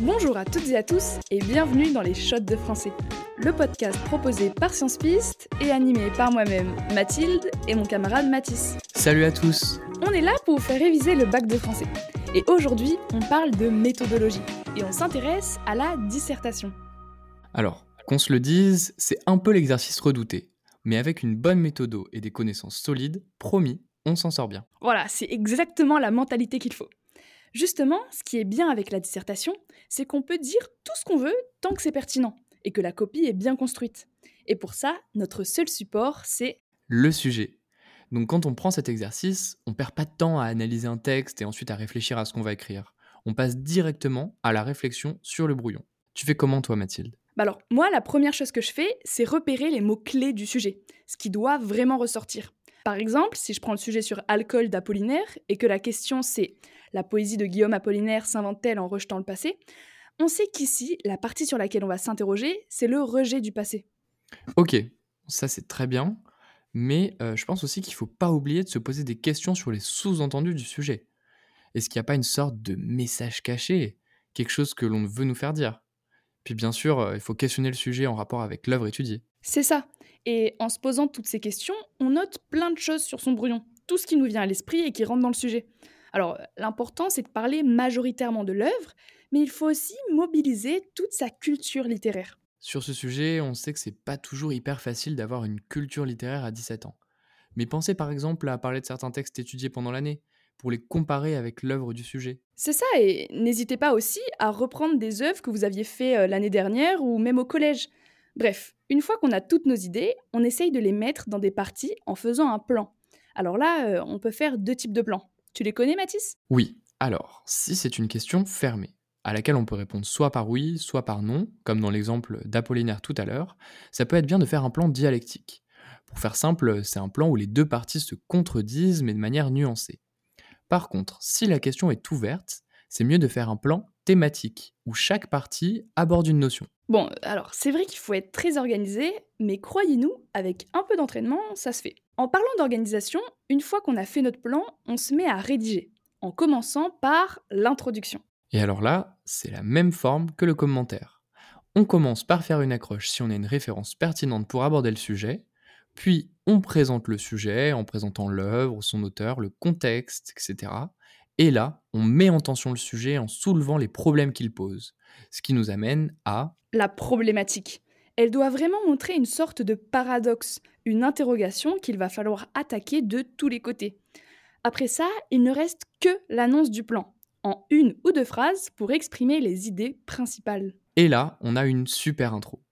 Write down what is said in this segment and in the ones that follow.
Bonjour à toutes et à tous et bienvenue dans les Shots de français, le podcast proposé par Science Piste et animé par moi-même, Mathilde, et mon camarade Mathis. Salut à tous On est là pour vous faire réviser le bac de français. Et aujourd'hui, on parle de méthodologie et on s'intéresse à la dissertation. Alors, qu'on se le dise, c'est un peu l'exercice redouté. Mais avec une bonne méthode et des connaissances solides, promis, on s'en sort bien. Voilà, c'est exactement la mentalité qu'il faut. Justement, ce qui est bien avec la dissertation, c'est qu'on peut dire tout ce qu'on veut tant que c'est pertinent et que la copie est bien construite. Et pour ça, notre seul support, c'est le sujet. Donc quand on prend cet exercice, on perd pas de temps à analyser un texte et ensuite à réfléchir à ce qu'on va écrire. On passe directement à la réflexion sur le brouillon. Tu fais comment toi Mathilde? Bah alors, moi, la première chose que je fais, c'est repérer les mots-clés du sujet, ce qui doit vraiment ressortir. Par exemple, si je prends le sujet sur alcool d'Apollinaire et que la question c'est la poésie de Guillaume Apollinaire s'invente-t-elle en rejetant le passé? On sait qu'ici, la partie sur laquelle on va s'interroger, c'est le rejet du passé. Ok, ça c'est très bien, mais euh, je pense aussi qu'il ne faut pas oublier de se poser des questions sur les sous-entendus du sujet. Est-ce qu'il n'y a pas une sorte de message caché, quelque chose que l'on veut nous faire dire? Puis bien sûr, euh, il faut questionner le sujet en rapport avec l'œuvre étudiée. C'est ça. Et en se posant toutes ces questions, on note plein de choses sur son brouillon, tout ce qui nous vient à l'esprit et qui rentre dans le sujet. Alors, l'important, c'est de parler majoritairement de l'œuvre, mais il faut aussi mobiliser toute sa culture littéraire. Sur ce sujet, on sait que c'est pas toujours hyper facile d'avoir une culture littéraire à 17 ans. Mais pensez par exemple à parler de certains textes étudiés pendant l'année, pour les comparer avec l'œuvre du sujet. C'est ça, et n'hésitez pas aussi à reprendre des œuvres que vous aviez fait euh, l'année dernière ou même au collège. Bref, une fois qu'on a toutes nos idées, on essaye de les mettre dans des parties en faisant un plan. Alors là, euh, on peut faire deux types de plans. Tu les connais, Mathis? Oui. Alors, si c'est une question fermée, à laquelle on peut répondre soit par oui, soit par non, comme dans l'exemple d'Apollinaire tout à l'heure, ça peut être bien de faire un plan dialectique. Pour faire simple, c'est un plan où les deux parties se contredisent mais de manière nuancée. Par contre, si la question est ouverte, c'est mieux de faire un plan thématique, où chaque partie aborde une notion. Bon, alors c'est vrai qu'il faut être très organisé, mais croyez-nous, avec un peu d'entraînement, ça se fait. En parlant d'organisation, une fois qu'on a fait notre plan, on se met à rédiger, en commençant par l'introduction. Et alors là, c'est la même forme que le commentaire. On commence par faire une accroche si on a une référence pertinente pour aborder le sujet, puis on présente le sujet en présentant l'œuvre, son auteur, le contexte, etc. Et là, on met en tension le sujet en soulevant les problèmes qu'il pose. Ce qui nous amène à... La problématique. Elle doit vraiment montrer une sorte de paradoxe, une interrogation qu'il va falloir attaquer de tous les côtés. Après ça, il ne reste que l'annonce du plan, en une ou deux phrases pour exprimer les idées principales. Et là, on a une super intro.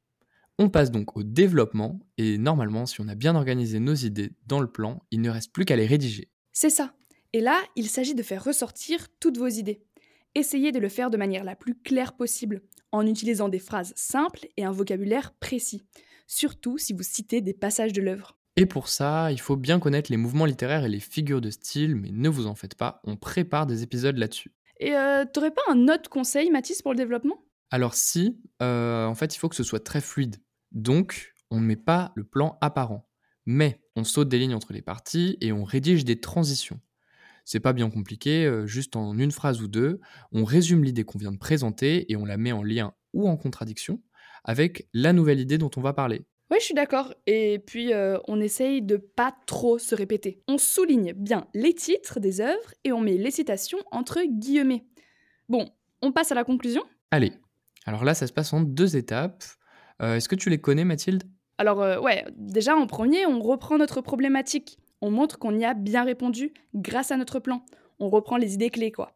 On passe donc au développement, et normalement, si on a bien organisé nos idées dans le plan, il ne reste plus qu'à les rédiger. C'est ça. Et là, il s'agit de faire ressortir toutes vos idées. Essayez de le faire de manière la plus claire possible, en utilisant des phrases simples et un vocabulaire précis, surtout si vous citez des passages de l'œuvre. Et pour ça, il faut bien connaître les mouvements littéraires et les figures de style, mais ne vous en faites pas, on prépare des épisodes là-dessus. Et euh, t'aurais pas un autre conseil, Mathis, pour le développement? Alors si, euh, en fait, il faut que ce soit très fluide. Donc, on ne met pas le plan apparent, mais on saute des lignes entre les parties et on rédige des transitions. C'est pas bien compliqué, euh, juste en une phrase ou deux, on résume l'idée qu'on vient de présenter et on la met en lien ou en contradiction avec la nouvelle idée dont on va parler. Oui, je suis d'accord. Et puis, euh, on essaye de pas trop se répéter. On souligne bien les titres des œuvres et on met les citations entre guillemets. Bon, on passe à la conclusion? Allez. Alors là, ça se passe en deux étapes. Euh, est-ce que tu les connais, Mathilde? Alors, ouais, déjà en premier, on reprend notre problématique on montre qu'on y a bien répondu grâce à notre plan. On reprend les idées clés, quoi.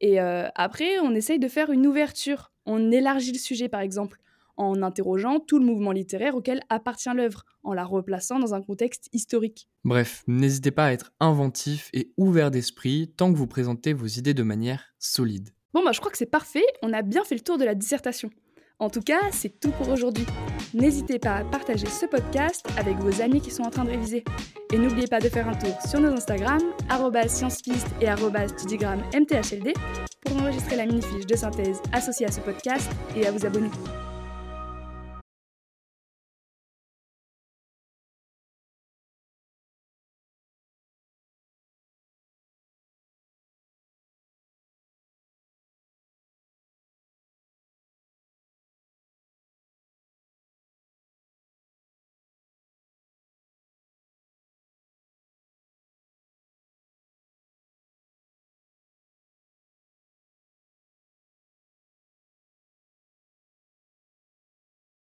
Et euh, après, on essaye de faire une ouverture. On élargit le sujet, par exemple, en interrogeant tout le mouvement littéraire auquel appartient l'œuvre, en la replaçant dans un contexte historique. Bref, n'hésitez pas à être inventif et ouvert d'esprit tant que vous présentez vos idées de manière solide. Bon, bah, je crois que c'est parfait. On a bien fait le tour de la dissertation. En tout cas, c'est tout pour aujourd'hui. N'hésitez pas à partager ce podcast avec vos amis qui sont en train de réviser. Et n'oubliez pas de faire un tour sur nos Instagram, sciencepiste et mthld, pour enregistrer la mini-fiche de synthèse associée à ce podcast et à vous abonner.